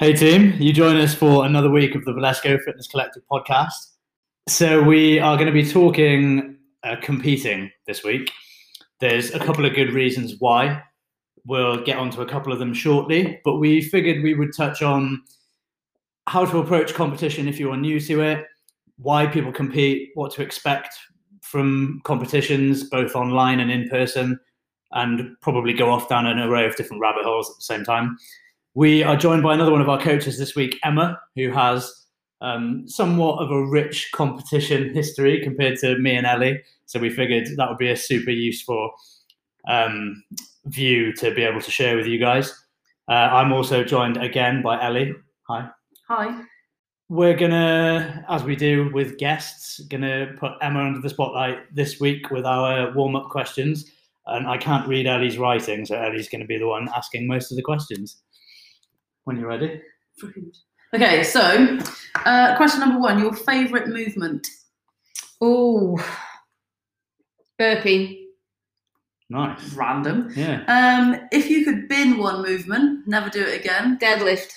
Hey team, you join us for another week of the Valesco Fitness Collective podcast. So we are going to be talking uh, competing this week. There's a couple of good reasons why. We'll get onto a couple of them shortly, but we figured we would touch on how to approach competition if you are new to it, why people compete, what to expect from competitions, both online and in person, and probably go off down an array of different rabbit holes at the same time. We are joined by another one of our coaches this week, Emma, who has um, somewhat of a rich competition history compared to me and Ellie. So we figured that would be a super useful um, view to be able to share with you guys. Uh, I'm also joined again by Ellie. Hi. Hi. We're gonna, as we do with guests, gonna put Emma under the spotlight this week with our warm-up questions. And I can't read Ellie's writing, so Ellie's going to be the one asking most of the questions. When you're ready. Okay, so uh, question number one: Your favourite movement? Oh, burpee. Nice. Random. Yeah. Um, if you could bin one movement, never do it again. Deadlift.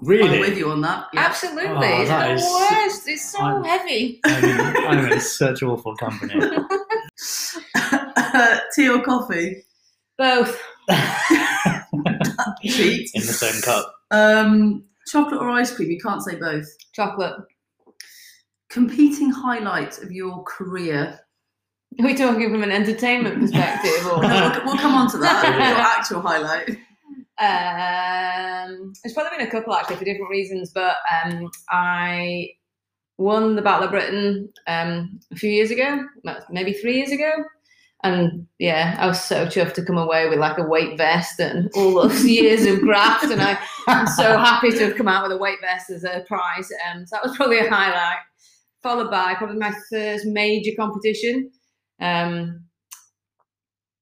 Really? I'm with you on that. yeah. Absolutely. Oh, it's the is- worst. It's so I'm- heavy. I'm, I'm in such awful company. Tea or coffee? Both. Cheat. in the same cup. Um, chocolate or ice cream? You can't say both. Chocolate. Competing highlight of your career? Are we talking from an entertainment perspective or? No, we'll, we'll come on to that. your actual highlight. Um, it's probably been a couple actually for different reasons, but um, I won the Battle of Britain um, a few years ago, maybe three years ago. And yeah, I was so chuffed to come away with like a weight vest and all those years of graft. And I, I'm so happy to have come out with a weight vest as a prize. Um, so that was probably a highlight. Followed by probably my first major competition. Um,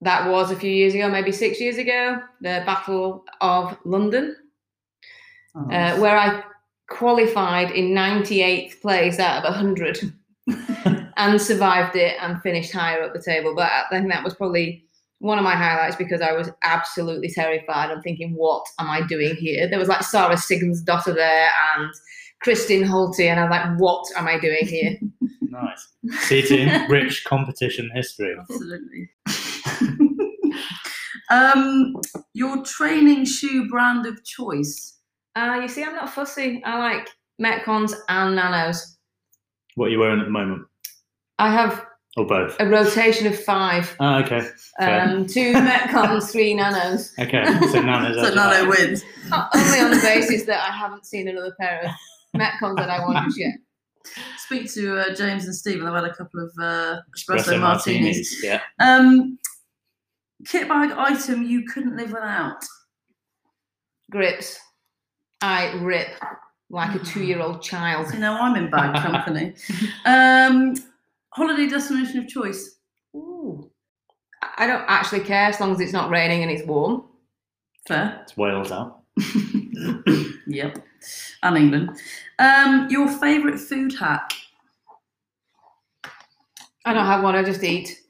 that was a few years ago, maybe six years ago, the Battle of London, Oh. uh, where I qualified in 98th place out of 100 and survived it and finished higher up the table. But I think that was probably one of my highlights because I was absolutely terrified and thinking, what am I doing here? There was like Sara Sigmundsdottir there and Kristin Holte, and I'm like, what am I doing here? nice. See, team, rich competition history. Absolutely. um, your training shoe brand of choice? Uh, you see, I'm not fussy. I like Metcons and Nanos. What are you wearing at the moment? I have Or both? a rotation of five. Oh, okay. Um, two Metcons, three Nanos. Okay. So Nanos So edge Nano out. wins. Only on the basis that I haven't seen another pair of Metcons that I want yet. Speak to uh, James and Stephen. I've had a couple of uh, espresso, Espresso martinis. Yeah. Um, kit bag item you couldn't live without. Grips. I rip like a two-year-old child. You know, I'm in bad company. um, holiday destination of choice. Ooh. I don't actually care as long as it's not raining and it's warm. Fair. It's Wales out. Yep. And England. Um, your favourite food hack. I don't have one. I just eat.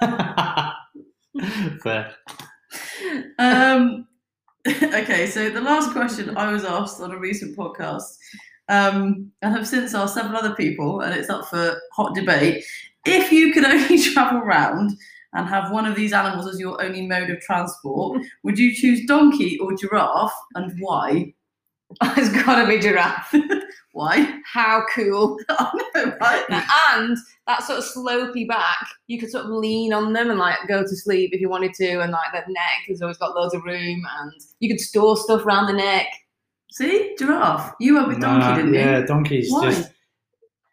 Fair. Um, okay, so the last question I was asked on a recent podcast, um, and have since asked several other people, and it's up for hot debate. If you could only travel around and have one of these animals as your only mode of transport, would you choose donkey or giraffe, and why? it's got to be giraffe. Why? How cool. I know, right? and that sort of slopey back, you could sort of lean on them and like go to sleep if you wanted to, and like the neck has always got loads of room, and you could store stuff around the neck. See, giraffe. You went with donkey, Nah, didn't you? Yeah, donkey's Why? just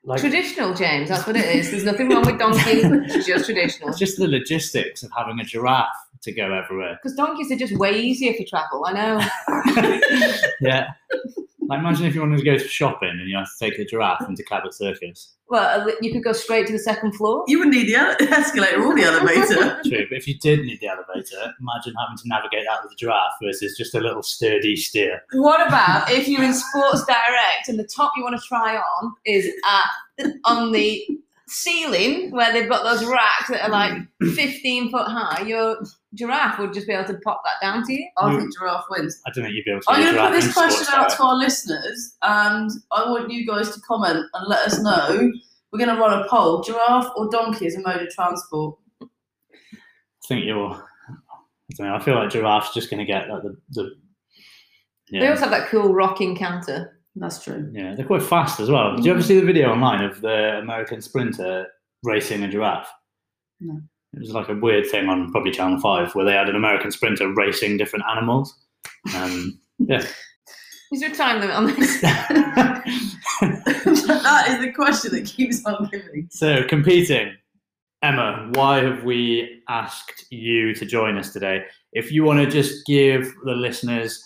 like Traditional, James. That's what it is. There's nothing wrong with donkey. It's just traditional. it's just the logistics of having a giraffe to go everywhere. Because donkeys are just way easier for travel. I know. yeah. Like imagine if you wanted to go shopping and you have to take a giraffe into Cabot Circus. Well, you could go straight to the second floor. You wouldn't need the ele- escalator or the elevator. True, but if you did need the elevator, imagine having to navigate that with a giraffe versus just a little sturdy steer. What about if you're in Sports Direct and the top you want to try on is at on the ceiling where they've got those racks that are like 15 foot high, your giraffe would just be able to pop that down to you. I Mm. think giraffe wins. I don't think you'd be able to. I'm going to put this question out to our listeners, and I want you guys to comment and let us know. We're going to run a poll: giraffe or donkey as a mode of transport. I think you're. I don't know. I feel like giraffe's just going to get like the the. They also have that cool rocking canter. That's true. yeah, they're quite fast as well. Did you ever see the video online of the American sprinter racing a giraffe? No. It was like a weird thing on probably Channel Five where they had an American sprinter racing different animals. Um, yeah. Is there a time limit on this? that is the question that keeps on giving. so competing, Emma, why have we asked you to join us today? If you want to just give the listeners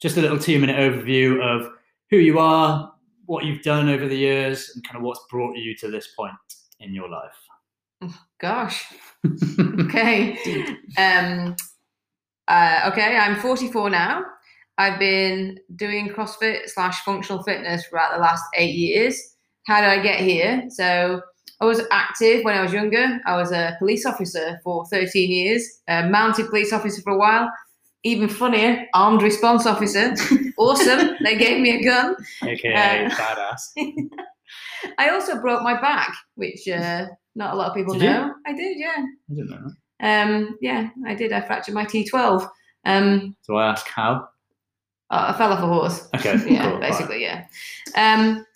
just a little two-minute overview of who you are, what you've done over the years, and kind of what's brought you to this point in your life. Gosh. Okay. Um, uh, okay, I'm 44 now. I've been doing CrossFit slash functional fitness for about the last eight years. How did I get here? So I was active when I was younger. I was a police officer for 13 years, a mounted police officer for a while. Even funnier, armed response officer. awesome. They gave me a gun. AKA Uh, badass. I also broke my back, which uh, not a lot of people Did you? know. I did, yeah. I didn't know that. Um, yeah, I did. I fractured my T12. Um, So I ask how? I fell off a horse. Okay, Yeah, cool, basically, yeah. Um,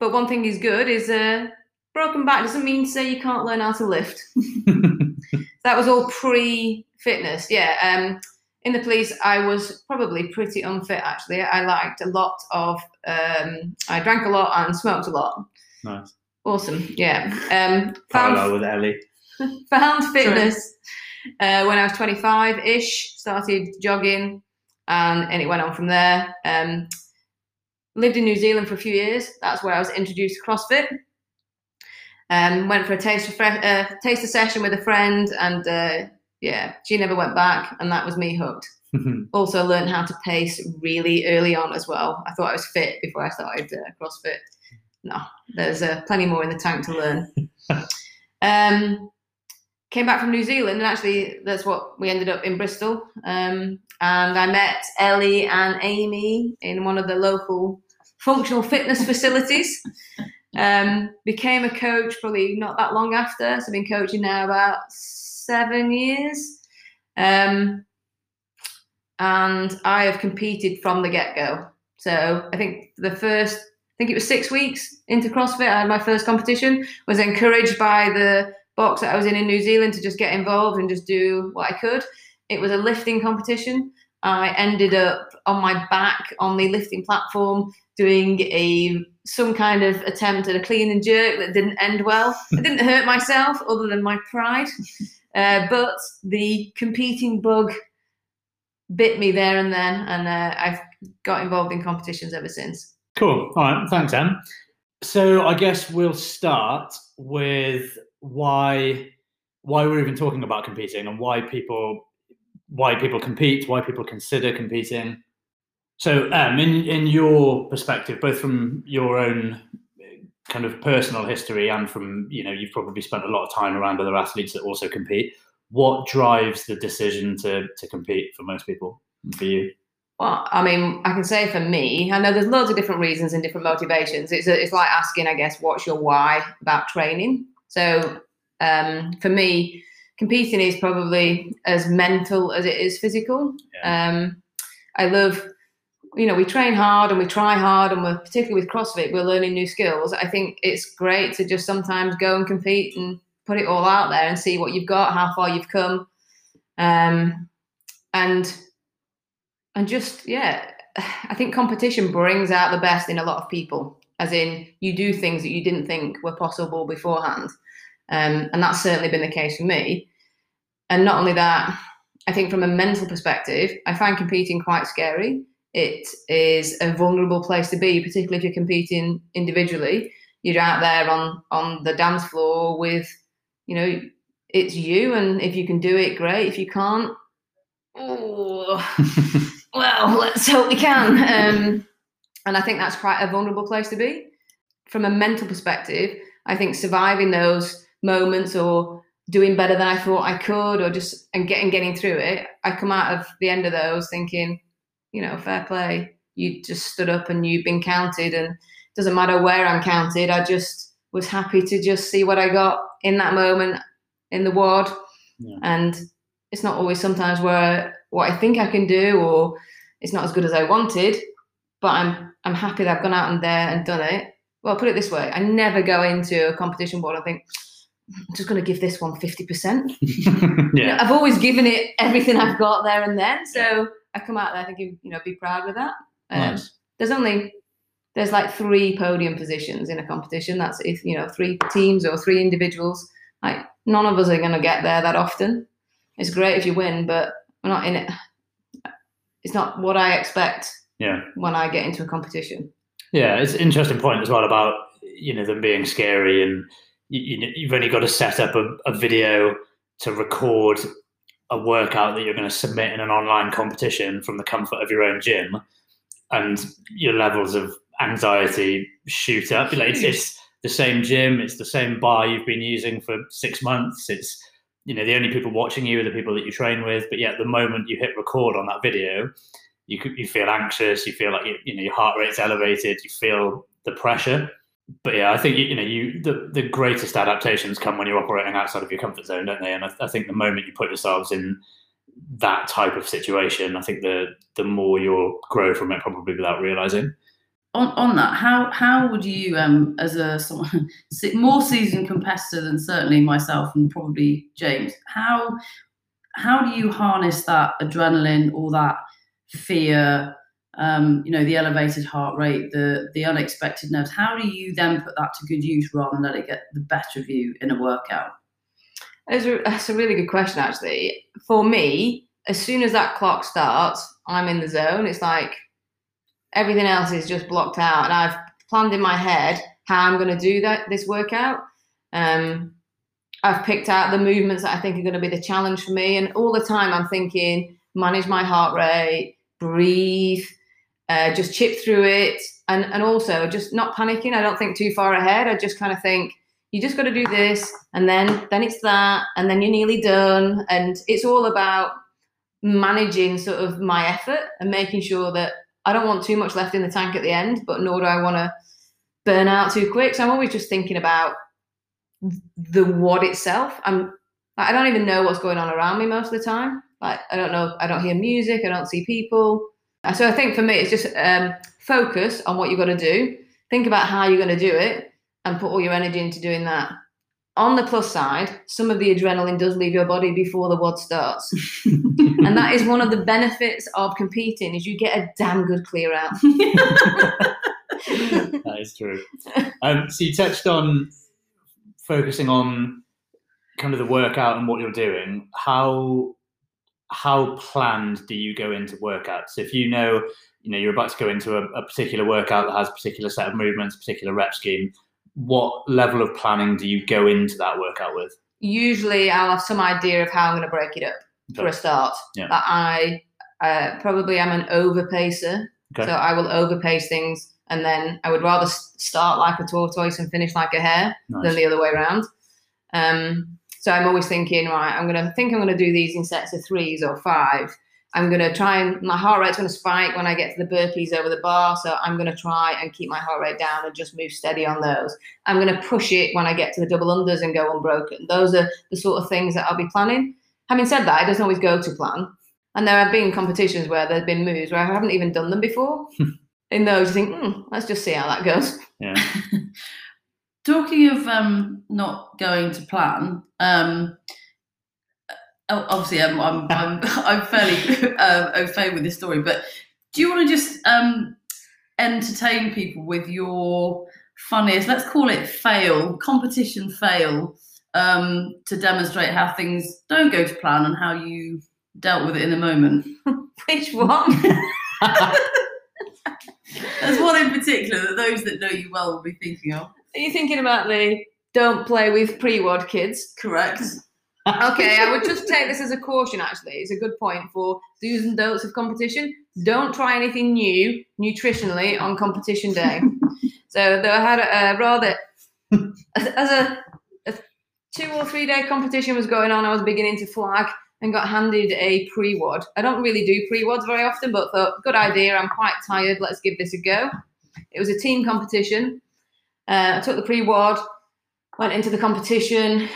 but one thing is good is uh, broken back doesn't mean to say you can't learn how to lift. That was all pre-fitness. Yeah. Um, in the police, I was probably pretty unfit. Actually, I liked a lot of. Um, I drank a lot and smoked a lot. nice. Awesome. Yeah. Um, found Parallel with Ellie. found fitness uh, when I was 25 ish, started jogging, and, and it went on from there. Um, lived in New Zealand for a few years. That's where I was introduced to CrossFit. Um, went for a taster, fre- uh, taster session with a friend, and uh, yeah, she never went back, and that was me hooked. Also, learned how to pace really early on as well. I thought I was fit before I started uh, CrossFit. No, there's uh, plenty more in the tank to learn. um, came back from New Zealand, and actually, that's what we ended up in Bristol. Um, and I met Ellie and Amy in one of the local functional fitness facilities. Um, became a coach probably not that long after. So I've been coaching now about seven years. Um, and I have competed from the get go. So I think the first, I think it was six weeks into CrossFit, I had my first competition. Was encouraged by the box that I was in in New Zealand to just get involved and just do what I could. It was a lifting competition. I ended up on my back on the lifting platform doing a some kind of attempt at a clean and jerk that didn't end well. I didn't hurt myself other than my pride, uh, but the competing bug bit me there and then, and uh, I've got involved in competitions ever since. Cool. All right. Thanks, Anne. So I guess we'll start with why why we're even talking about competing and why people why people compete, why people consider competing. So, um, in in your perspective, both from your own kind of personal history and from you know you've probably spent a lot of time around other athletes that also compete. What drives the decision to to compete for most people? For you, Well, I mean, I can say for me, I know there's loads of different reasons and different motivations. It's a, it's like asking, I guess, what's your why about training? So um, for me, competing is probably as mental as it is physical. Um, I love, you know, we train hard and we try hard, and we're particularly with CrossFit, we're learning new skills. I think it's great to just sometimes go and compete and put it all out there and see what you've got, how far you've come, um, and and just yeah, I think competition brings out the best in a lot of people. As in, you do things that you didn't think were possible beforehand, um, and that's certainly been the case for me. And not only that, I think from a mental perspective, I find competing quite scary. It is a vulnerable place to be, particularly if you're competing individually. You're out there on on the dance floor with, you know, it's you, and if you can do it, great. If you can't, oh, well, let's hope we can. Um, and I think that's quite a vulnerable place to be. From a mental perspective, I think surviving those moments or doing better than I thought I could, or just and getting getting through it, I come out of the end of those thinking, you know, fair play. You just stood up and you've been counted, and it doesn't matter where I'm counted. I just was happy to just see what I got in that moment in the ward, Yeah. and it's not always sometimes where what I think I can do, or it's not as good as I wanted, but I'm I'm happy that I've gone out and there and done it. Well, put it this way: I never go into a competition board and think I'm just going to give this one fifty percent. yeah. I've always given it everything I've got there and then, so I come out there thinking, you you know, be proud with that. Um, Nice. There's only there's like three podium positions in a competition. That's if you know three teams or three individuals. Like none of us are going to get there that often. It's great if you win, but we're not in it. It's not what I expect Yeah. when I get into a competition. Yeah, it's an interesting point as well about you know them being scary, and you, you've only got to set up a, a video to record a workout that you're going to submit in an online competition from the comfort of your own gym, and your levels of anxiety shoot up. Like it's, it's the same gym, it's the same bar you've been using for six months. It's you know the only people watching you are the people that you train with, but yet the moment you hit record on that video, you you feel anxious, you feel like you, you know your heart rate's elevated, you feel the pressure. But yeah, I think you, know you the, the greatest adaptations come when you're operating outside of your comfort zone, don't they? And I, I think the moment you put yourselves in that type of situation, I think the the more you'll grow from it, probably without realizing. on, on that, how how would you, um, as a someone more seasoned competitor than certainly myself and probably James, how how do you harness that adrenaline or that fear? Um, you know, the elevated heart rate, the the unexpected nerves. How do you then put that to good use rather than let it get the better of you in a workout? That's a, that's a really good question, actually. For me, as soon as that clock starts, I'm in the zone. It's like everything else is just blocked out, and I've planned in my head how I'm going to do that this workout. Um, I've picked out the movements that I think are going to be the challenge for me, and all the time I'm thinking, manage my heart rate, breathe, uh, just chip through it, and and also just not panicking. I don't think too far ahead. I just kind of think you just got to do this and then then it's that and then you're nearly done. And it's all about managing sort of my effort and making sure that I don't want too much left in the tank at the end but nor do I want to burn out too quick. So I'm always just thinking about the what itself. I'm I don't even know what's going on around me most of the time. Like I don't know I don't hear music I don't see people so I think for me it's just um, focus on what you've got to do think about how you're going to do it and put all your energy into doing that. On the plus side, some of the adrenaline does leave your body before the WOD starts. and that is one of the benefits of competing is you get a damn good clear out. that is true. Um, so you touched on focusing on kind of the workout and what you're doing. How how planned do you go into workouts? If you know, you know, you're about to go into a, a particular workout that has a particular set of movements, particular rep scheme, what level of planning do you go into that workout with? Usually I'll have some idea of how I'm going to break it up for a start. Yeah. But I uh, probably am an overpacer. Okay. So I will overpace things and then I would rather start like a tortoise and finish like a hare Nice. than the other way around. Um, so I'm always thinking, right, I'm going to think I'm going to do these in sets of threes or five. I'm going to try and my heart rate's going to spike when I get to the burpees over the bar. So I'm going to try and keep my heart rate down and just move steady on those. I'm going to push it when I get to the double unders and go unbroken. Those are the sort of things that I'll be planning. Having said that, it doesn't always go to plan. And there have been competitions where there's been moves where I haven't even done them before. In those, you think, hmm, let's just see how that goes. Yeah. Talking of um, not going to plan, um, obviously I'm I'm I'm, I'm fairly uh, au fait with this story, but do you want to just um, entertain people with your funniest, let's call it fail, competition fail, um, to demonstrate how things don't go to plan and how you dealt with it in the moment? Which one? There's one in particular that those that know you well will be thinking of. Are you thinking about the don't play with pre-WOD kids? Correct. Okay, I would just take this as a caution. Actually, it's a good point for do's and don'ts of competition. Don't try anything new nutritionally on competition day. so though I had a, a rather as, as a, a two or three day competition was going on, I was beginning to flag and got handed a pre WOD. I don't really do pre WODs very often, but thought, good idea. I'm quite tired. Let's give this a go. It was a team competition. Uh, I took the pre WOD, went into the competition,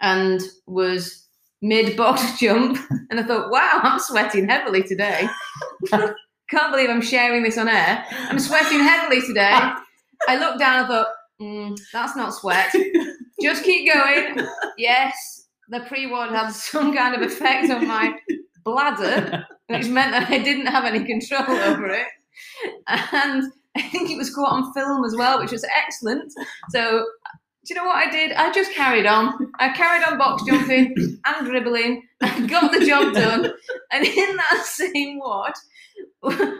and was mid box jump. And I thought, wow, I'm sweating heavily today. Can't believe I'm sharing this on air. I'm sweating heavily today. I looked down and thought, mm, that's not sweat. Just keep going. Yes, the pre WOD had some kind of effect on my bladder, which meant that I didn't have any control over it. And I think it was caught on film as well, which was excellent. So, do you know what I did? I just carried on. I carried on box jumping and dribbling and got the job done. And in that same WOD,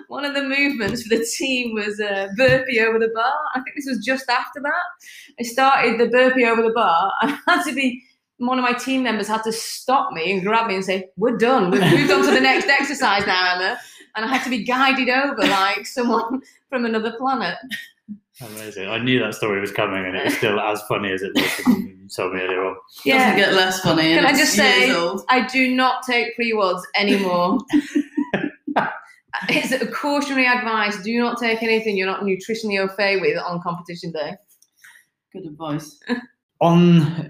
one of the movements for the team was a burpee over the bar. I think this was just after that. I started the burpee over the bar. I had to be one of my team members had to stop me and grab me and say, "We're done. We've moved on to the next exercise now, Emma." And I had to be guided over like someone from another planet. Amazing. I knew that story was coming, and it was still as funny as it was when you told me earlier on. Doesn't Yeah. get less funny. Can I just say. I do not take pre WODs anymore. it's a cautionary advice. Do not take anything you're not nutritionally au fait with on competition day. Good advice. On, uh,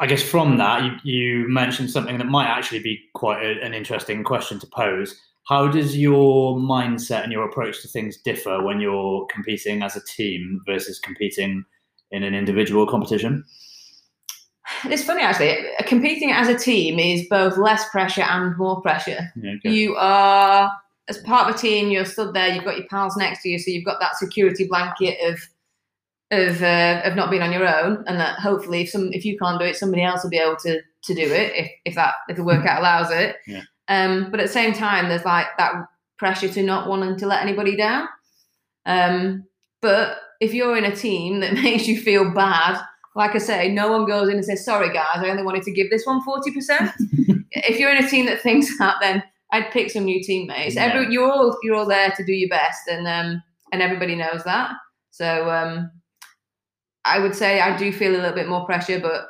I guess from that, you, you mentioned something that might actually be quite a, an interesting question to pose. How does your mindset and your approach to things differ when you're competing as a team versus competing in an individual competition? It's funny actually. Competing as a team is both less pressure and more pressure. Yeah, okay. You are, as part of a team, you're stood there. You've got your pals next to you, so you've got that security blanket of of uh, of not being on your own, and that hopefully, if some if you can't do it, somebody else will be able to to do it if if that if the workout allows it. Yeah. Um, but at the same time, there's like that pressure to not wanting to let anybody down. Um, but if you're in a team that makes you feel bad, like I say, no one goes in and says, "Sorry, guys, I only wanted to give this one 40%." if you're in a team that thinks that, then I'd pick some new teammates. Yeah. Every, you're all you're all there to do your best, and um, and everybody knows that. So um, I would say I do feel a little bit more pressure, but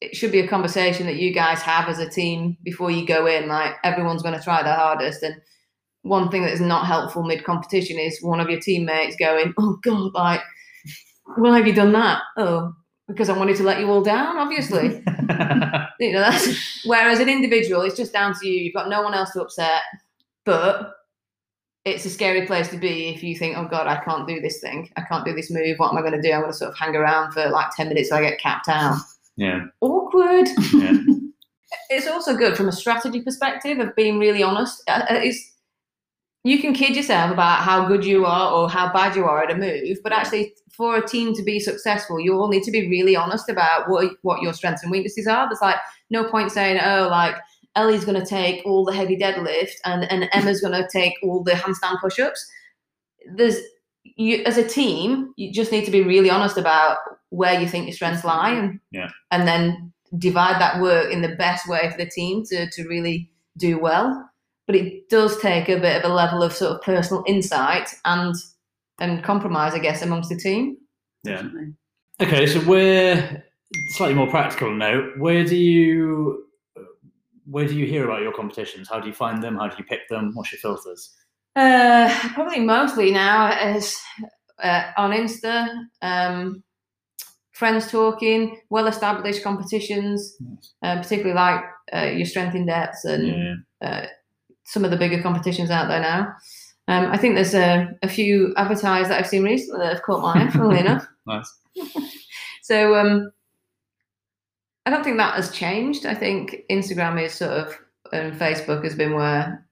it should be a conversation that you guys have as a team before you go in. Like everyone's going to try their hardest, and one thing that is not helpful mid competition is one of your teammates going, "Oh God, like, why have you done that? Oh, because I wanted to let you all down, obviously." you know that's whereas an individual it's just down to you you've got no one else to upset but it's a scary place to be if you think oh god i can't do this thing i can't do this move what am i going to do i'm going to sort of hang around for like 10 minutes till i get capped out yeah, awkward. Yeah, it's also good from a strategy perspective of being really honest. Uh, uh, it's you can kid yourself about how good you are or how bad you are at a move but actually for a team to be successful you all need to be really honest about what what your strengths and weaknesses are. There's like no point saying oh like ellie's going to take all the heavy deadlift and, and emma's going to take all the handstand push-ups. There's you as a team you just need to be really honest about where you think your strengths lie and Yeah. and then divide that work in the best way for the team to, to really do well. But it does take a bit of a level of sort of personal insight and and compromise, I guess, amongst the team. yeah. Okay, so where slightly more practical note, where do you where do you hear about your competitions? How do you find them? How do you pick them? What's your filters? Uh, probably mostly now is uh, on Insta, um, friends talking, well-established competitions, Nice. uh, particularly like uh, your Strength in Depths and Yeah, some of the bigger competitions out there now. Um, I think there's a, a few advertised that I've seen recently that have caught my eye, funnily enough. nice. So um, I don't think that has changed. I think Instagram is sort of, and Facebook has been where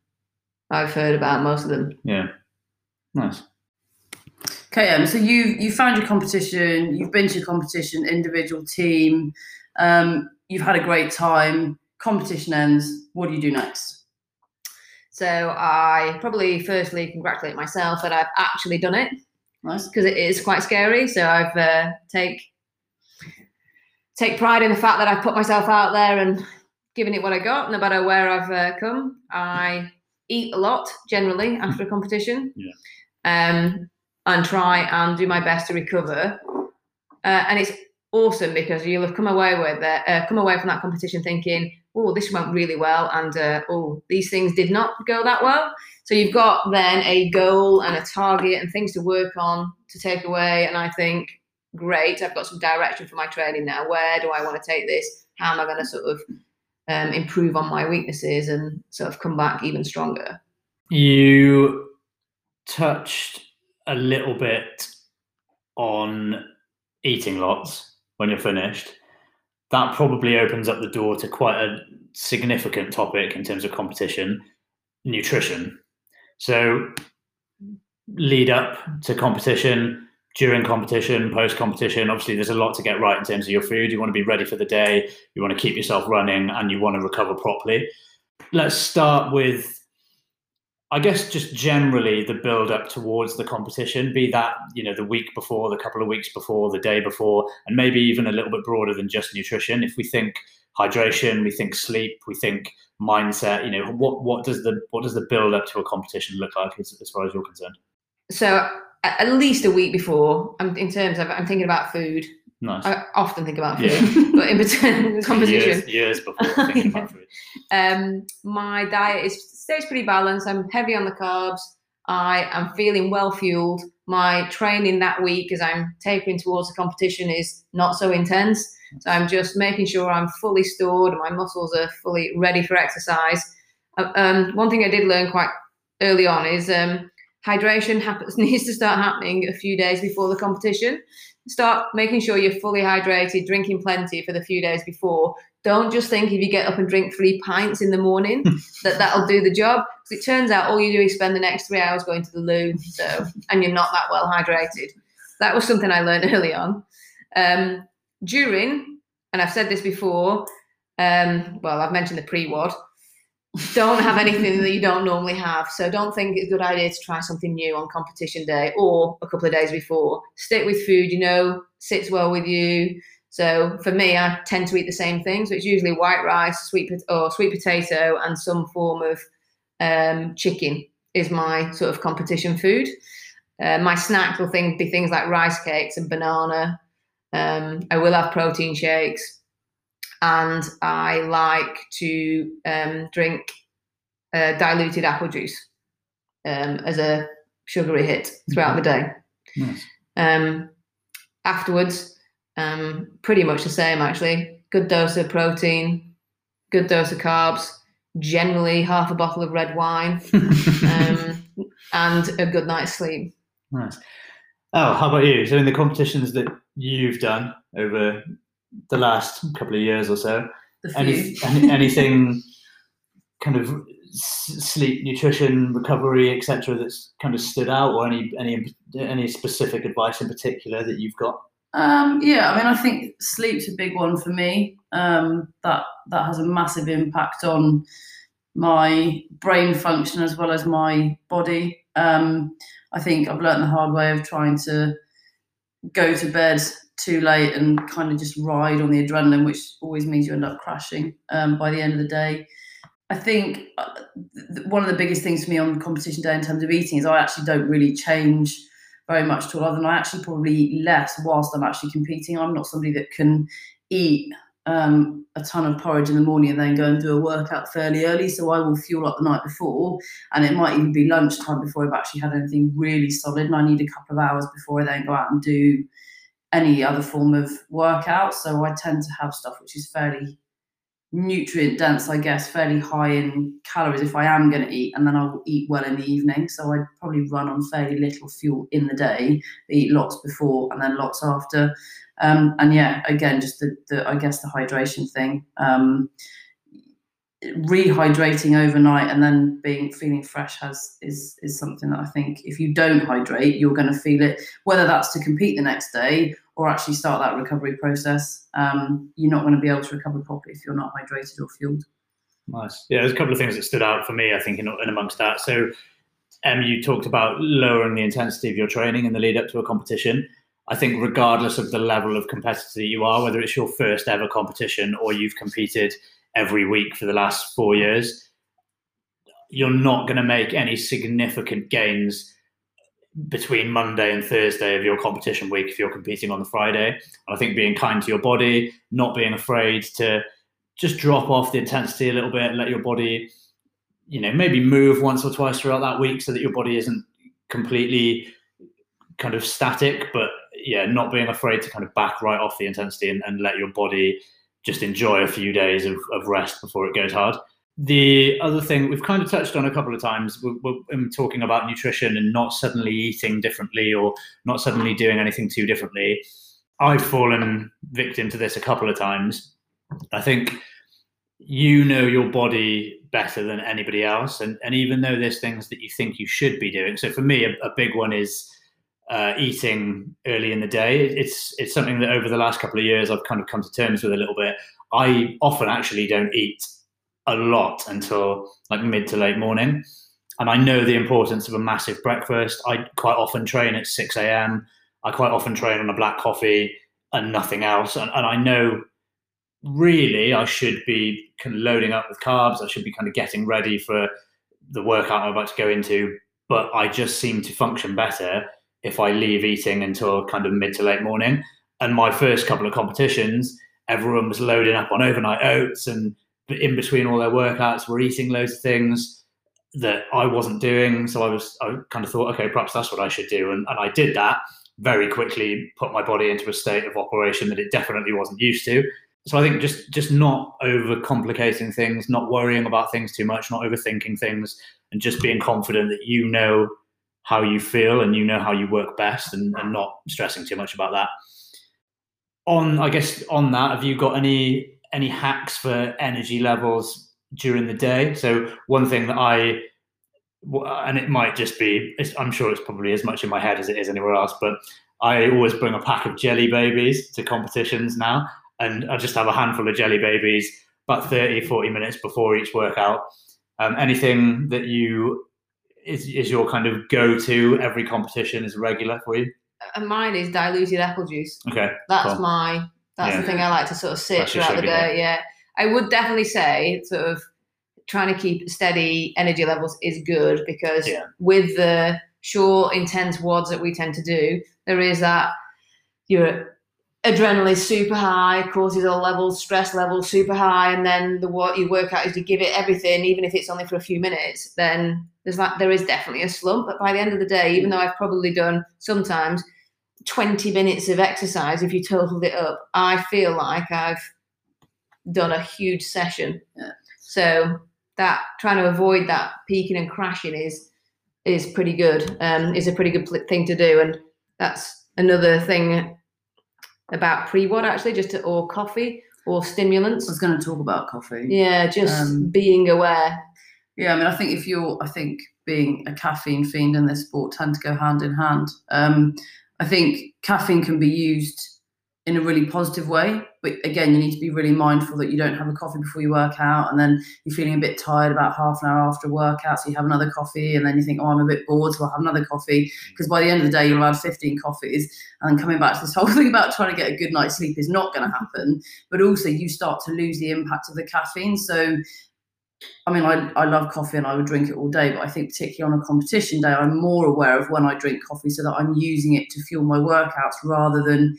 I've heard about most of them. Yeah, nice. Okay, um, so you you found your competition, you've been to your competition, individual team, um, you've had a great time. Competition ends. What do you do next? So I probably firstly congratulate myself that I've actually done it Nice. because it is quite scary. So I've uh, take take pride in the fact that I've put myself out there and given it what I got, no matter where I've uh, come. I eat a lot generally after a competition. Yeah. Um, and try and do my best to recover. Uh, and it's awesome because you'll have come away with it, uh, come away from that competition thinking, oh, this went really well, and uh, oh, these things did not go that well. So you've got then a goal and a target and things to work on to take away. And I think, great, I've got some direction for my training now. Where do I want to take this? How am I going to sort of um, improve on my weaknesses and sort of come back even stronger? You touched a little bit on eating lots when you're finished. That probably opens up the door to quite a significant topic in terms of competition nutrition. So, lead up to competition, during competition, post competition, obviously there's a lot to get right in terms of your food. You want to be ready for the day, you want to keep yourself running, and you want to recover properly. Let's start with I guess just generally the build up towards the competition, be that you know the week before, the couple of weeks before, the day before, and maybe even a little bit broader than just nutrition. If we think hydration, we think sleep, we think mindset. You know, what what does the what does the build up to a competition look like as, as far as you're concerned? So at least a week before, I'm in terms of I'm thinking about food. Nice. I often think about food, yeah. but in between competition, years, years before thinking about food. Um, my diet is stays pretty balanced. I'm heavy on the carbs. I am feeling well fueled. My training that week, as I'm tapering towards the competition, is not so intense. So I'm just making sure I'm fully stored and my muscles are fully ready for exercise. Uh, um, one thing I did learn quite early on is um, hydration happens, needs to start happening a few days before the competition. Start making sure you're fully hydrated, drinking plenty for the few days before, don't just think if you get up and drink three pints in the morning that that'll do the job. Because it turns out all you do is spend the next three hours going to the loo, so and you're not that well hydrated. That was something I learned early on. Um, during, and I've said this before. Um, well, I've mentioned the pre-WOD. Don't have anything that you don't normally have. So don't think it's a good idea to try something new on competition day or a couple of days before. Stick with food you know sits well with you so for me, I tend to eat the same things, which usually white rice, sweet or sweet potato, and some form of um, chicken is my sort of competition food. Uh, my snack will be things like rice cakes and banana. Um, I will have protein shakes, and I like to um, drink uh, diluted apple juice um, as a sugary hit throughout the day. Nice. Um, afterwards, um, pretty much the same, actually. Good dose of protein, good dose of carbs, generally half a bottle of red wine, um, and a good night's sleep. Nice. Oh, how about you? So, in the competitions that you've done over the last couple of years or so, any, any, anything kind of sleep, nutrition, recovery, etc., that's kind of stood out, or any any any specific advice in particular that you've got? Um, yeah, I mean, I think sleep's a big one for me. Um, that that has a massive impact on my brain function as well as my body. Um, I think I've learned the hard way of trying to go to bed too late and kind of just ride on the adrenaline, which always means you end up crashing um, by the end of the day. I think uh, one of the biggest things for me on competition day in terms of eating is I actually don't really change very much to all other than I actually probably eat less whilst I'm actually competing. I'm not somebody that can eat um, a ton of porridge in the morning and then go and do a workout fairly early. So I will fuel up the night before, and it might even be lunchtime before I've actually had anything really solid. And I need a couple of hours before I then go out and do any other form of workout. So I tend to have stuff which is fairly nutrient dense, I guess, fairly high in calories if I am going to eat, and then I will eat well in the evening. So I'd probably run on fairly little fuel in the day, eat lots before and then lots after. Um, and yeah, again, just the, the I guess the hydration thing. Um, rehydrating overnight and then being feeling fresh has is is something that I think if you don't hydrate, you're going to feel it. Whether that's to compete the next day or actually start that recovery process, um, you're not going to be able to recover properly if you're not hydrated or fueled. Nice. Yeah, there's a couple of things that stood out for me. I think in, in amongst that. So, Em, you talked about lowering the intensity of your training in the lead up to a competition. I think regardless of the level of competitor that you are, whether it's your first ever competition or you've competed every week for the last four years, you're not going to make any significant gains between Monday and Thursday of your competition week if you're competing on the Friday. And I think being kind to your body, not being afraid to just drop off the intensity a little bit, and let your body, you know, maybe move once or twice throughout that week so that your body isn't completely kind of static, but yeah, not being afraid to kind of back right off the intensity and, and let your body just enjoy a few days of, of rest before it goes hard. The other thing we've kind of touched on a couple of times, we're, we're talking about nutrition and not suddenly eating differently or not suddenly doing anything too differently. I've fallen victim to this a couple of times. I think you know your body better than anybody else. And, and even though there's things that you think you should be doing. So for me, a, a big one is uh, eating early in the day. It's it's something that over the last couple of years I've kind of come to terms with a little bit. I often actually don't eat a lot until like mid to late morning, and I know the importance of a massive breakfast. I quite often train at six a.m. I quite often train on a black coffee and nothing else, and, and I know really I should be kind of loading up with carbs. I should be kind of getting ready for the workout I'm about to go into, but I just seem to function better if I leave eating until kind of mid to late morning. And my first couple of competitions, everyone was loading up on overnight oats and in between all their workouts were eating loads of things that I wasn't doing. So I was I kind of thought, okay, perhaps that's what I should do. And, and I did that very quickly, put my body into a state of operation that it definitely wasn't used to. So I think just just not overcomplicating things, not worrying about things too much, not overthinking things, and just being confident that you know how you feel and you know how you work best and, and not stressing too much about that. On, I guess, on that, have you got any any hacks for energy levels during the day? So one thing that I and it might just be i'm sure it's probably as much in my head as it is anywhere else but i always bring a pack of jelly babies to competitions now and i just have a handful of jelly babies about 30 40 minutes before each workout um, anything that you is, is your kind of go-to every competition is regular for you? And uh, mine is diluted apple juice. Okay, that's cool. my that's yeah. the thing I like to sort of sit throughout the day. Yeah, I would definitely say sort of trying to keep steady energy levels is good because yeah. with the short, intense WODs that we tend to do, there is that you're adrenaline is super high, cortisol levels, stress levels super high, and then the what you work out is to give it everything, even if it's only for a few minutes. Then there's like there is definitely a slump, but by the end of the day, even though I've probably done sometimes 20 minutes of exercise, if you totaled it up, I feel like I've done a huge session. Yeah. So that trying to avoid that peaking and crashing is is pretty good. Um, is a pretty good thing to do, and that's another thing about pre-WOD actually, just to, or coffee or stimulants. I was going to talk about coffee. Yeah, just um, being aware. Yeah, I mean, I think if you're, I think being a caffeine fiend in this sport tend to go hand in hand. Um, I think caffeine can be used in a really positive way. But again, you need to be really mindful that you don't have a coffee before you work out, and then you're feeling a bit tired about half an hour after workout, so you have another coffee, and then you think, oh, I'm a bit bored, so I'll have another coffee. Mm. Because by the end of the day, you'll have 15 coffees, and coming back to this whole thing about trying to get a good night's sleep is not going to mm. happen. But also, you start to lose the impact of the caffeine. So I mean, I, I love coffee and I would drink it all day, but I think particularly on a competition day, I'm more aware of when I drink coffee so that I'm using it to fuel my workouts rather than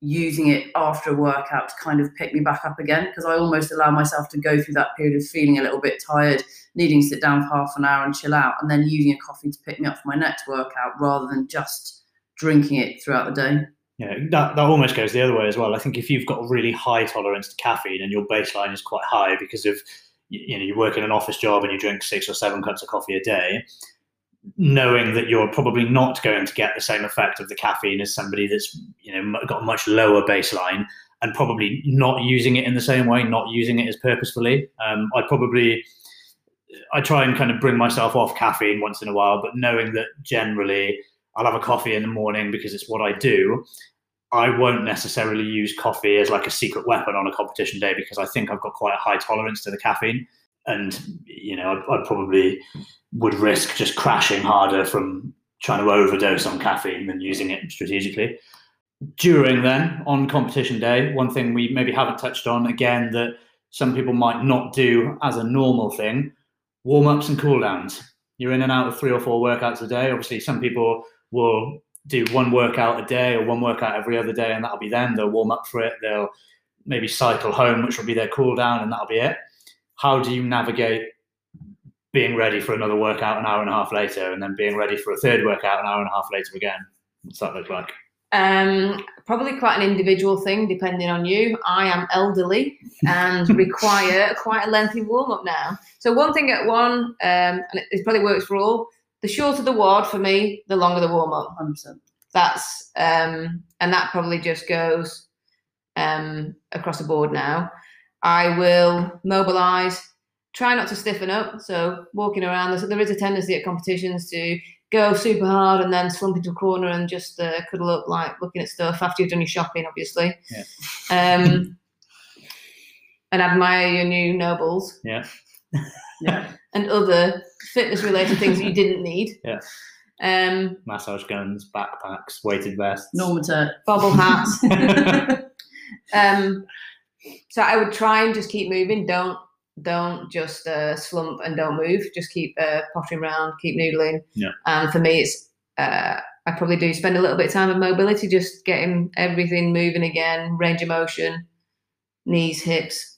using it after a workout to kind of pick me back up again because I almost allow myself to go through that period of feeling a little bit tired, needing to sit down for half an hour and chill out, and then using a coffee to pick me up for my next workout rather than just drinking it throughout the day. Yeah, that, that almost goes the other way as well. I think if you've got a really high tolerance to caffeine and your baseline is quite high because of you know you work in an office job and you drink six or seven cups of coffee a day, knowing that you're probably not going to get the same effect of the caffeine as somebody that's you know got a much lower baseline and probably not using it in the same way, not using it as purposefully. Um, I probably I try and kind of bring myself off caffeine once in a while, but knowing that generally I'll have a coffee in the morning because it's what I do. I won't necessarily use coffee as like a secret weapon on a competition day because I think I've got quite a high tolerance to the caffeine, and you know I, I probably would risk just crashing harder from trying to overdose on caffeine than using it strategically. During then, on competition day, one thing we maybe haven't touched on again that some people might not do as a normal thing warm ups and cool downs. You're in and out of three or four workouts a day. Obviously, some people will do one workout a day or one workout every other day, and that'll be them. They'll warm up for it. They'll maybe cycle home, which will be their cool down, and that'll be it. How do you navigate being ready for another workout an hour and a half later, and then being ready for a third workout an hour and a half later again? What's that look like? Um, probably quite an individual thing, depending on you. I am elderly and require quite a lengthy warm up now. So one thing at one, um, and it, it probably works for all. The shorter the WOD for me, the longer the warm up. 100%. That's um, and that probably just goes um, across the board now. I will mobilize, try not to stiffen up. So walking around, there is a tendency at competitions to go super hard and then slump into a corner and just uh, cuddle up like looking at stuff after you've done your shopping, obviously. Um, and admire your new Nobulls Yeah. Yeah. and other fitness related things that you didn't need. Yeah. Um, Massage guns, backpacks, weighted vests. Normatec. bobble hats. um, so I would try and just keep moving. Don't don't just uh, slump and don't move. Just keep uh, pottering around, keep noodling. Yeah. And for me, it's uh, I probably do spend a little bit of time of mobility, just getting everything moving again, range of motion, knees, hips,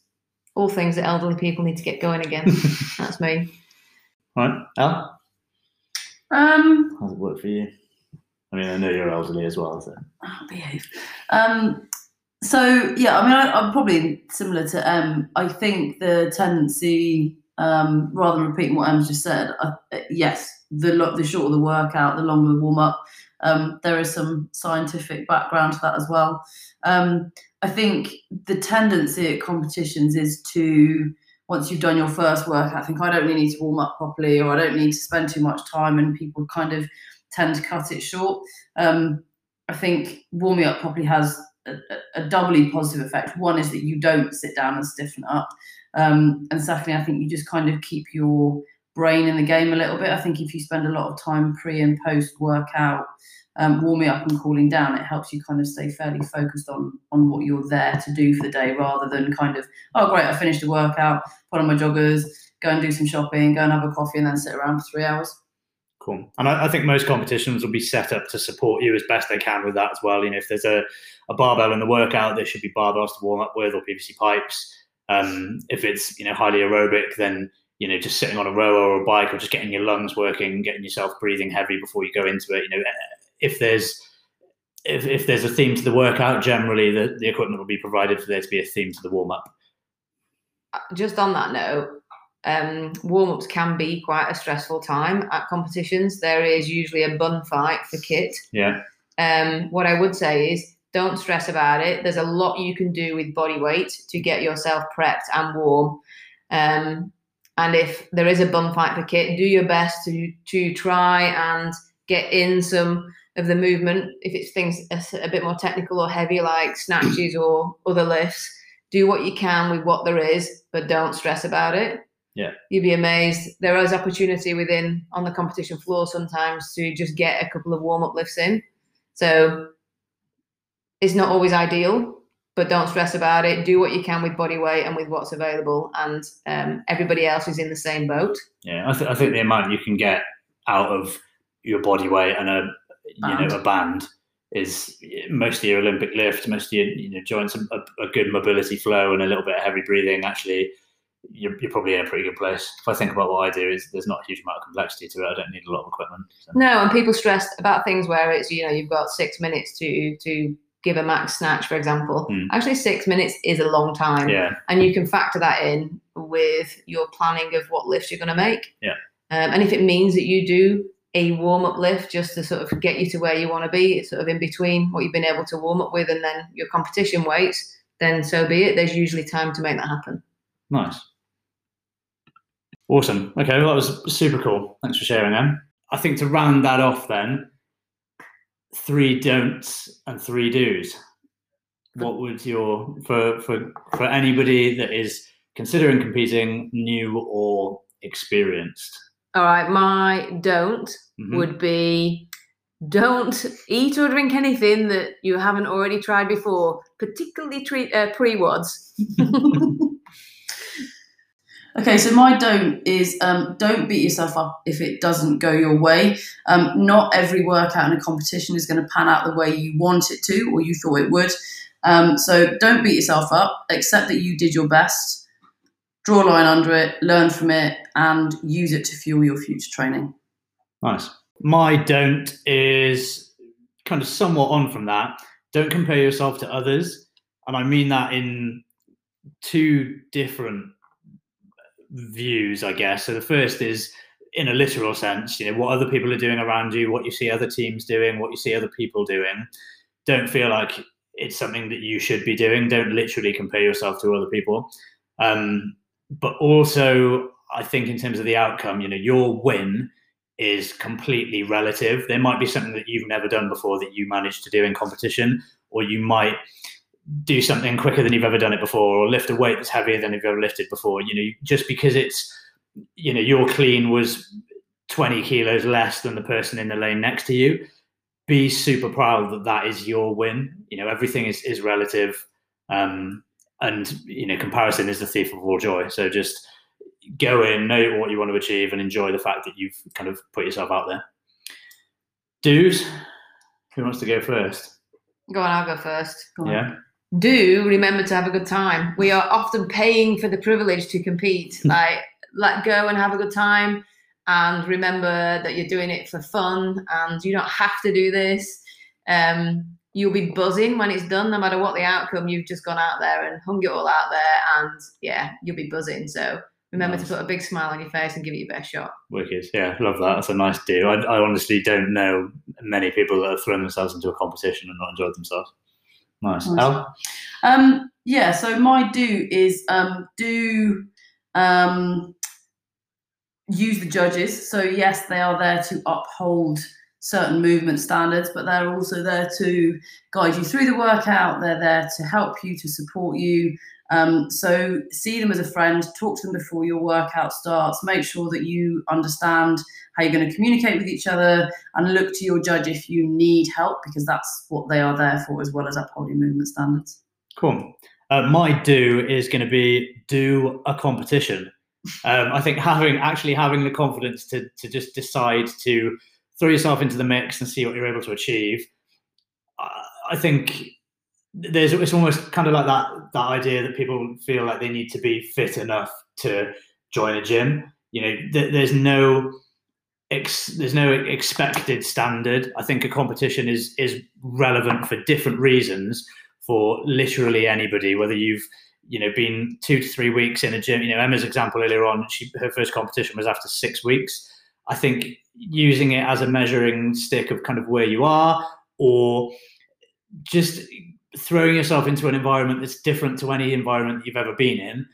all things that elderly people need to get going again. That's me. Right, Al, Um, how's it work for you? I mean, I know you're elderly as well, so oh, behave. Um, so yeah, I mean, I, I'm probably similar to Em. I think the tendency, um, rather than repeating what Em's just said, uh, yes, the lo- the shorter the workout, the longer the warm up. Um, there is some scientific background to that as well. Um, I think the tendency at competitions is to once you've done your first workout, I think I don't really need to warm up properly, or I don't need to spend too much time, and people kind of tend to cut it short. Um, I think warming up properly has a, a, a doubly positive effect. One is that you don't sit down and stiffen up, um, and secondly, I think you just kind of keep your brain in the game a little bit. I think if you spend a lot of time pre and post workout um, warming up and cooling down, it helps you kind of stay fairly focused on on what you're there to do for the day, rather than kind of oh great, I finished the workout, put on my joggers, go and do some shopping, go and have a coffee, and then sit around for three hours. cool. And I, I think most competitions will be set up to support you as best they can with that as well. You know, if there's a, a barbell in the workout, there should be barbells to warm up with or PVC pipes. Um, if it's you know highly aerobic, then you know just sitting on a rower or a bike or just getting your lungs working, getting yourself breathing heavy before you go into it. You know, if there's if, if there's a theme to the workout, generally the, the equipment will be provided for there to be a theme to the warm up. just on that note, um, warm ups can be quite a stressful time at competitions. There is usually a bun fight for kit. Yeah, Um, what I would say is don't stress about it. There's a lot you can do with body weight to get yourself prepped and warm. Um, and if there is a bun fight for kit, do your best to to try and get in some of the movement. If it's things a, a bit more technical or heavy, like snatches or other lifts, do what you can with what there is, but don't stress about it. Yeah. You'd be amazed. There is opportunity within on the competition floor sometimes to just get a couple of warm up lifts in. So it's not always ideal, but don't stress about it. Do what you can with body weight and with what's available, and um, everybody else is in the same boat. yeah. I, th- I think the amount you can get out of your body weight and a you know a band is most of your Olympic lift, most of your you know joints, a, a good mobility flow, and a little bit of heavy breathing. Actually, you're, you're probably in a pretty good place. If I think about what I do, is there's not a huge amount of complexity to it. I don't need a lot of equipment. So. No, and people stressed about things where it's you know you've got six minutes to to give a max snatch, for example. Hmm. Actually, six minutes is a long time. Yeah, and you can factor that in with your planning of what lifts you're going to make. Yeah. Um, and if it means that you do a warm up lift just to sort of get you to where you want to be, it's sort of in between what you've been able to warm up with and then your competition weights, then so be it. There's usually time to make that happen. nice, awesome. Okay, well that was super cool. Thanks for sharing, Em. I think to round that off, then three don'ts and three do's. What would your for for for anybody that is considering competing, new or experienced? All right, my don't Mhm. would be don't eat or drink anything that you haven't already tried before, particularly tre- uh, pre-WODs. Okay, so my don't is um, don't beat yourself up if it doesn't go your way. Um, not every workout in a competition is going to pan out the way you want it to or you thought it would. Um, so don't beat yourself up. Accept that you did your best. Draw a line under it, learn from it, and use it to fuel your future training. Nice. My don't is kind of somewhat on from that. Don't compare yourself to others. And I mean that in two different views, I guess. So the first is in a literal sense, you know, what other people are doing around you, what you see other teams doing, what you see other people doing. Don't feel like it's something that you should be doing. Don't literally compare yourself to other people. Um, but also, I think in terms of the outcome, you know, your win is completely relative. There might be something that you've never done before that you managed to do in competition, or you might do something quicker than you've ever done it before, or lift a weight that's heavier than you've ever lifted before. You know, just because it's, you know, your clean was 20 kilos less than the person in the lane next to you, be super proud that that is your win. You know, everything is, is relative. Um, and, you know, comparison is the thief of all joy. So just go in, know what you want to achieve, and enjoy the fact that you've kind of put yourself out there. Dues, who wants to go first? Go on, I'll go first. Go on. Yeah. do remember to have a good time. We are often paying for the privilege to compete. like, let go and have a good time, and remember that you're doing it for fun, and you don't have to do this. Um, you'll be buzzing when it's done, no matter what the outcome. You've just gone out there and hung it all out there, and yeah, you'll be buzzing. So remember Nice. to put a big smile on your face and give it your best shot. Wicked. Yeah, love that. That's a nice do. I, I honestly don't know many people that have thrown themselves into a competition and not enjoyed themselves. Nice. Nice. Al? Um, yeah, so my do is um, do um, use the judges. So, yes, they are there to uphold certain movement standards, but they're also there to guide you through the workout. They're there to help you, to support you. Um, so, see them as a friend, talk to them before your workout starts, make sure that you understand how you're going to communicate with each other, and look to your judge if you need help, because that's what they are there for, as well as upholding movement standards. Cool. Uh, my do is going to be do a competition. Um, I think having actually having the confidence to to just decide to throw yourself into the mix and see what you're able to achieve. I think there's it's almost kind of like that that idea that people feel like they need to be fit enough to join a gym. You know, th- there's no ex- there's no expected standard. I think a competition is is relevant for different reasons for literally anybody, whether you've you know been two to three weeks in a gym. You know, Emma's example earlier on, she her first competition was after six weeks. I think using it as a measuring stick of kind of where you are, or just throwing yourself into an environment that's different to any environment you've ever been in.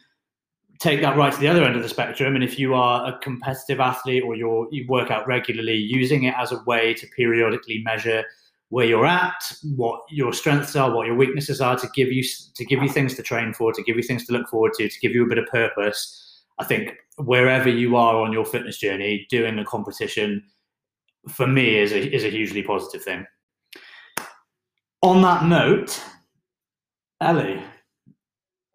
Take that right to the other end of the spectrum, and if you are a competitive athlete or you're, you work out regularly, using it as a way to periodically measure where you're at, what your strengths are, what your weaknesses are, to give you to give you things to train for, to give you things to look forward to, to give you a bit of purpose. I think wherever you are on your fitness journey, doing a competition for me is a is a hugely positive thing. On that note, Ellie,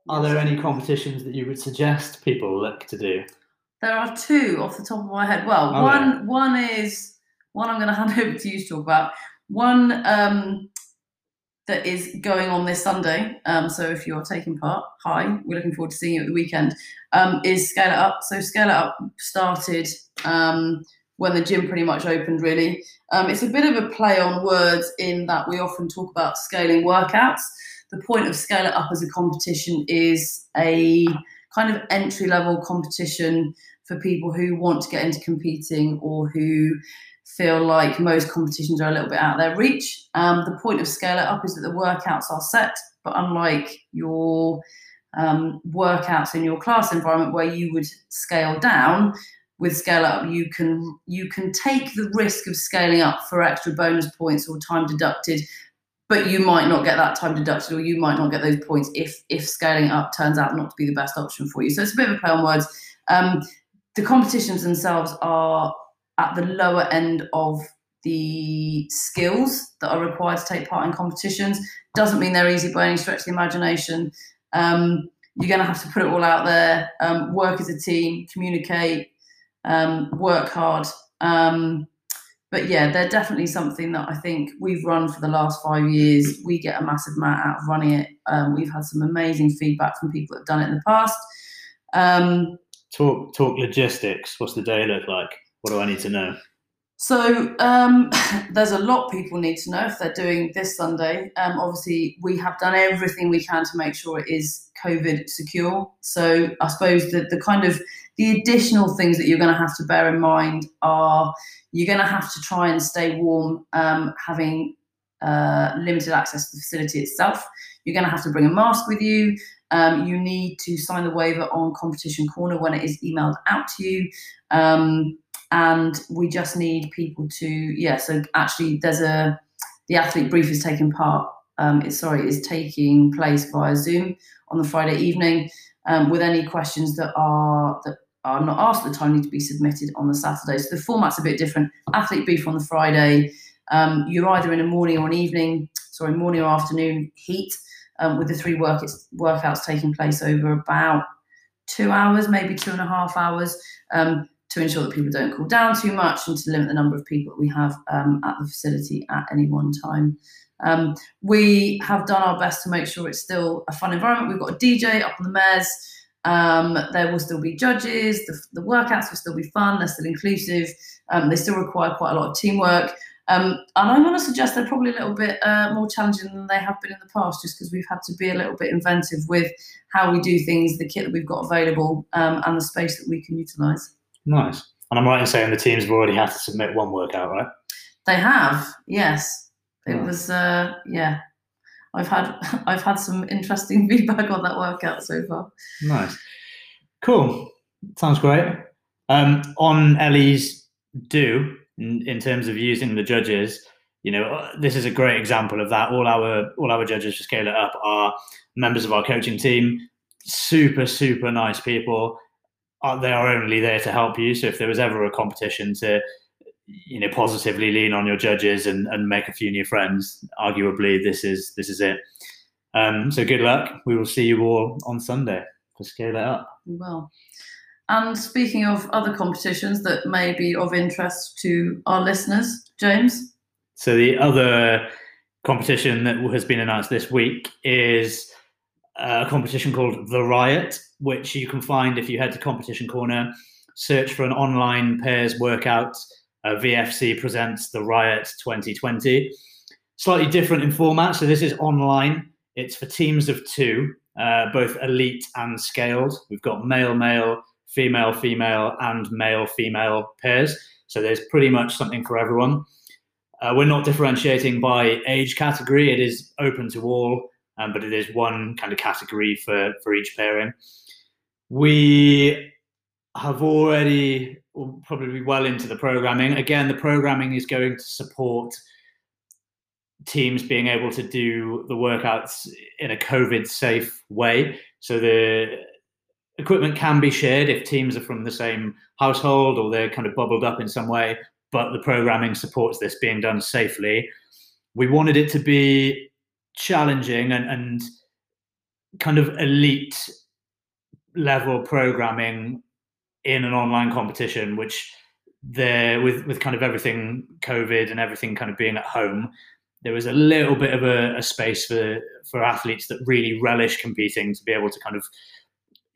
are there any competitions that you would suggest people look to do? There are two off the top of my head. Well, Oh, one one is one I'm going to hand over to you to talk about. One um, that is going on this Sunday. Um, so if you're taking part, hi, we're looking forward to seeing you at the weekend. Um, is Scale It Up. So Scale It Up started um, when the gym pretty much opened. Really, um, it's a bit of a play on words in that we often talk about scaling workouts. The point of Scale It Up as a competition is a kind of entry level competition for people who want to get into competing or who feel like most competitions are a little bit out of their reach. Um, the point of Scale It Up is that the workouts are set, but unlike your um, workouts in your class environment where you would scale down, with Scale Up you can you can take the risk of scaling up for extra bonus points or time deducted. But you might not get that time deducted, or you might not get those points if if scaling up turns out not to be the best option for you. So it's a bit of a play on words. Um, the competitions themselves are at the lower end of the skills that are required to take part in competitions. Doesn't mean they're easy by any stretch of the imagination. Um, you're going to have to put it all out there, um, work as a team, communicate, um, work hard. Um, but yeah, they're definitely something that I think we've run for the last five years. We get a massive amount out of running it. Um, we've had some amazing feedback from people that have done it in the past. Um, talk talk logistics. What's the day look like? What do I need to know? So um, there's a lot people need to know if they're doing this Sunday. Um, obviously, we have done everything we can to make sure it is COVID secure. So I suppose that the kind of the additional things that you're going to have to bear in mind are you're going to have to try and stay warm, um, having uh, limited access to the facility itself. You're going to have to bring a mask with you. Um, you need to sign the waiver on Competition Corner when it is emailed out to you. And we just need people to, yeah, so actually there's a, the athlete brief is taking part, um, it's, sorry, is taking place via Zoom on the Friday evening um, with any questions that are, that are not asked at the time need to be submitted on the Saturday. So the format's a bit different. Athlete brief on the Friday. Um, you're either in a morning or an evening, sorry, morning or afternoon heat um, with the three work, workouts taking place over about two hours, maybe two and a half hours, um, to ensure that people don't cool down too much and to limit the number of people we have um, at the facility at any one time. Um, we have done our best to make sure it's still a fun environment. We've got a DJ up on the Mares. Um, there will still be judges. The, the, workouts will still be fun. They're still inclusive. Um, they still require quite a lot of teamwork. Um, and I'm going to suggest they're probably a little bit uh, more challenging than they have been in the past, just because we've had to be a little bit inventive with how we do things, the kit that we've got available, um, and the space that we can utilise. Nice. And I'm right in saying the teams have already had to submit one workout, right? They have, yes. It was, uh, yeah, I've had I've had some interesting feedback on that workout so far. Nice, cool, sounds great. Um, on Ellie's do in, in, terms of using the judges, you know, uh, this is a great example of that. All our all our judges for Scale It Up are members of our coaching team. Super super nice people. Uh, they are only there to help you. So if there was ever a competition to you know positively lean on your judges and, and make a few new friends arguably this is this is it. Um, so good luck. We will see you all on sunday. To scale it up. Well and speaking of other competitions that may be of interest to our listeners james? So the other competition that has been announced this week is a competition called the riot which you can find if you head to competition corner search for an online pairs workout uh, VFC presents the Riot 2020. Slightly different in format. So this is online. It's for teams of two, uh, both elite and scaled. We've got male, male, female, female, and male, female pairs. So there's pretty much something for everyone. Uh, we're not differentiating by age category. It is open to all, um, but it is one kind of category for, for each pairing. We have already probably well into the programming. Again, the programming is going to support teams being able to do the workouts in a COVID safe way. So the equipment can be shared if teams are from the same household or they're kind of bubbled up in some way, but the programming supports this being done safely. We wanted it to be challenging and, and kind of elite level programming in an online competition, which there with with kind of everything COVID and everything kind of being at home, there was a little bit of a, a space for for athletes that really relish competing to be able to kind of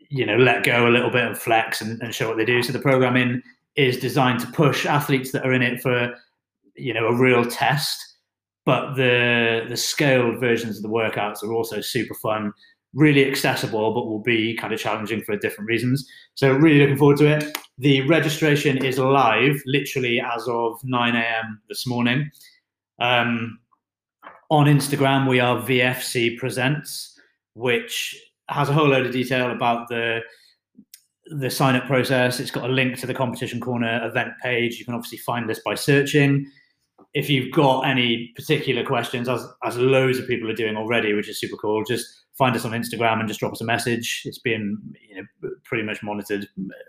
you know let go a little bit and flex and, and show what they do. So the programming is designed to push athletes that are in it for you know a real test but the the scaled versions of the workouts are also super fun really accessible, but will be kind of challenging for different reasons. So really looking forward to it. The registration is live, literally as of 9 a.m. this morning. Um, on Instagram, we are VFC Presents, which has a whole load of detail about the the sign up process. It's got a link to the competition corner event page. You can obviously find this by searching. If you've got any particular questions, as as loads of people are doing already, which is super cool, just find us on Instagram and just drop us a message. It's been you know pretty much monitored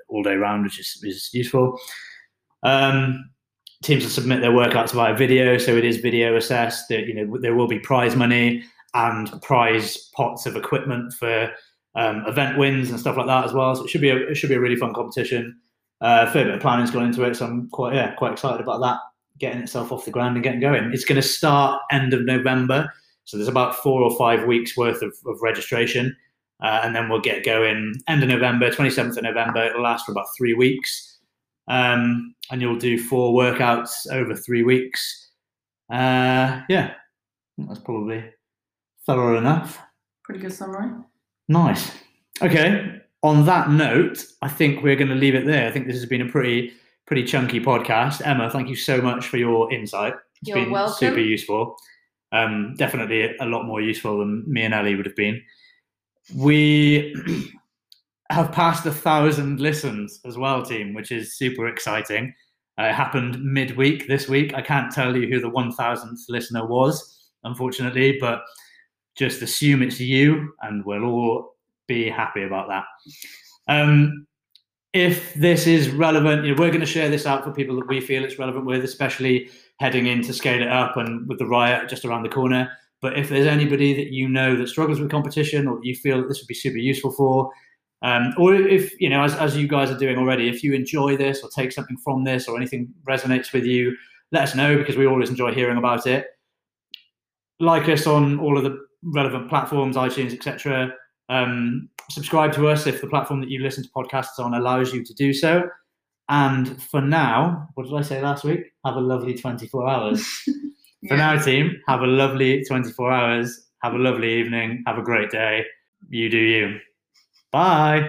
all day round, which is, is useful. Um, teams will submit their workouts via video, so it is video assessed. There, you know there will be prize money and prize pots of equipment for um, event wins and stuff like that as well. So it should be a, it should be a really fun competition. Uh, a fair bit of planning's gone into it, so I'm quite yeah quite excited about that getting itself off the ground and getting going. It's going to start end of November, so there's about four or five weeks worth of, of registration, uh, and then we'll get going end of November, 27th of November. It'll last for about three weeks, um, and you'll do four workouts over three weeks. Uh, yeah, that's probably thorough enough. Pretty good summary. Nice. Okay. On that note, I think we're going to leave it there. I think this has been a pretty pretty chunky podcast. Emma, thank you so much for your insight. It's You're been welcome. super useful. Um, definitely a lot more useful than me and Ellie would have been. We have passed a thousand listens as well, team, which is super exciting. Uh, it happened midweek this week. I can't tell you who the 1000th listener was, unfortunately, but just assume it's you, and we'll all be happy about that. Um, if this is relevant, you know, we're going to share this out for people that we feel it's relevant with, especially heading in to scale it up and with the riot just around the corner. But if there's anybody that you know that struggles with competition or you feel that this would be super useful for, um, or if, you know, as, as you guys are doing already, if you enjoy this or take something from this or anything resonates with you, let us know because we always enjoy hearing about it. Like us on all of the relevant platforms, iTunes, etc. Um, subscribe to us if the platform that you listen to podcasts on allows you to do so. And for now, what did I say last week? Have a lovely 24 hours. For now, team, have a lovely 24 hours. Have a lovely evening. Have a great day. You do you. Bye.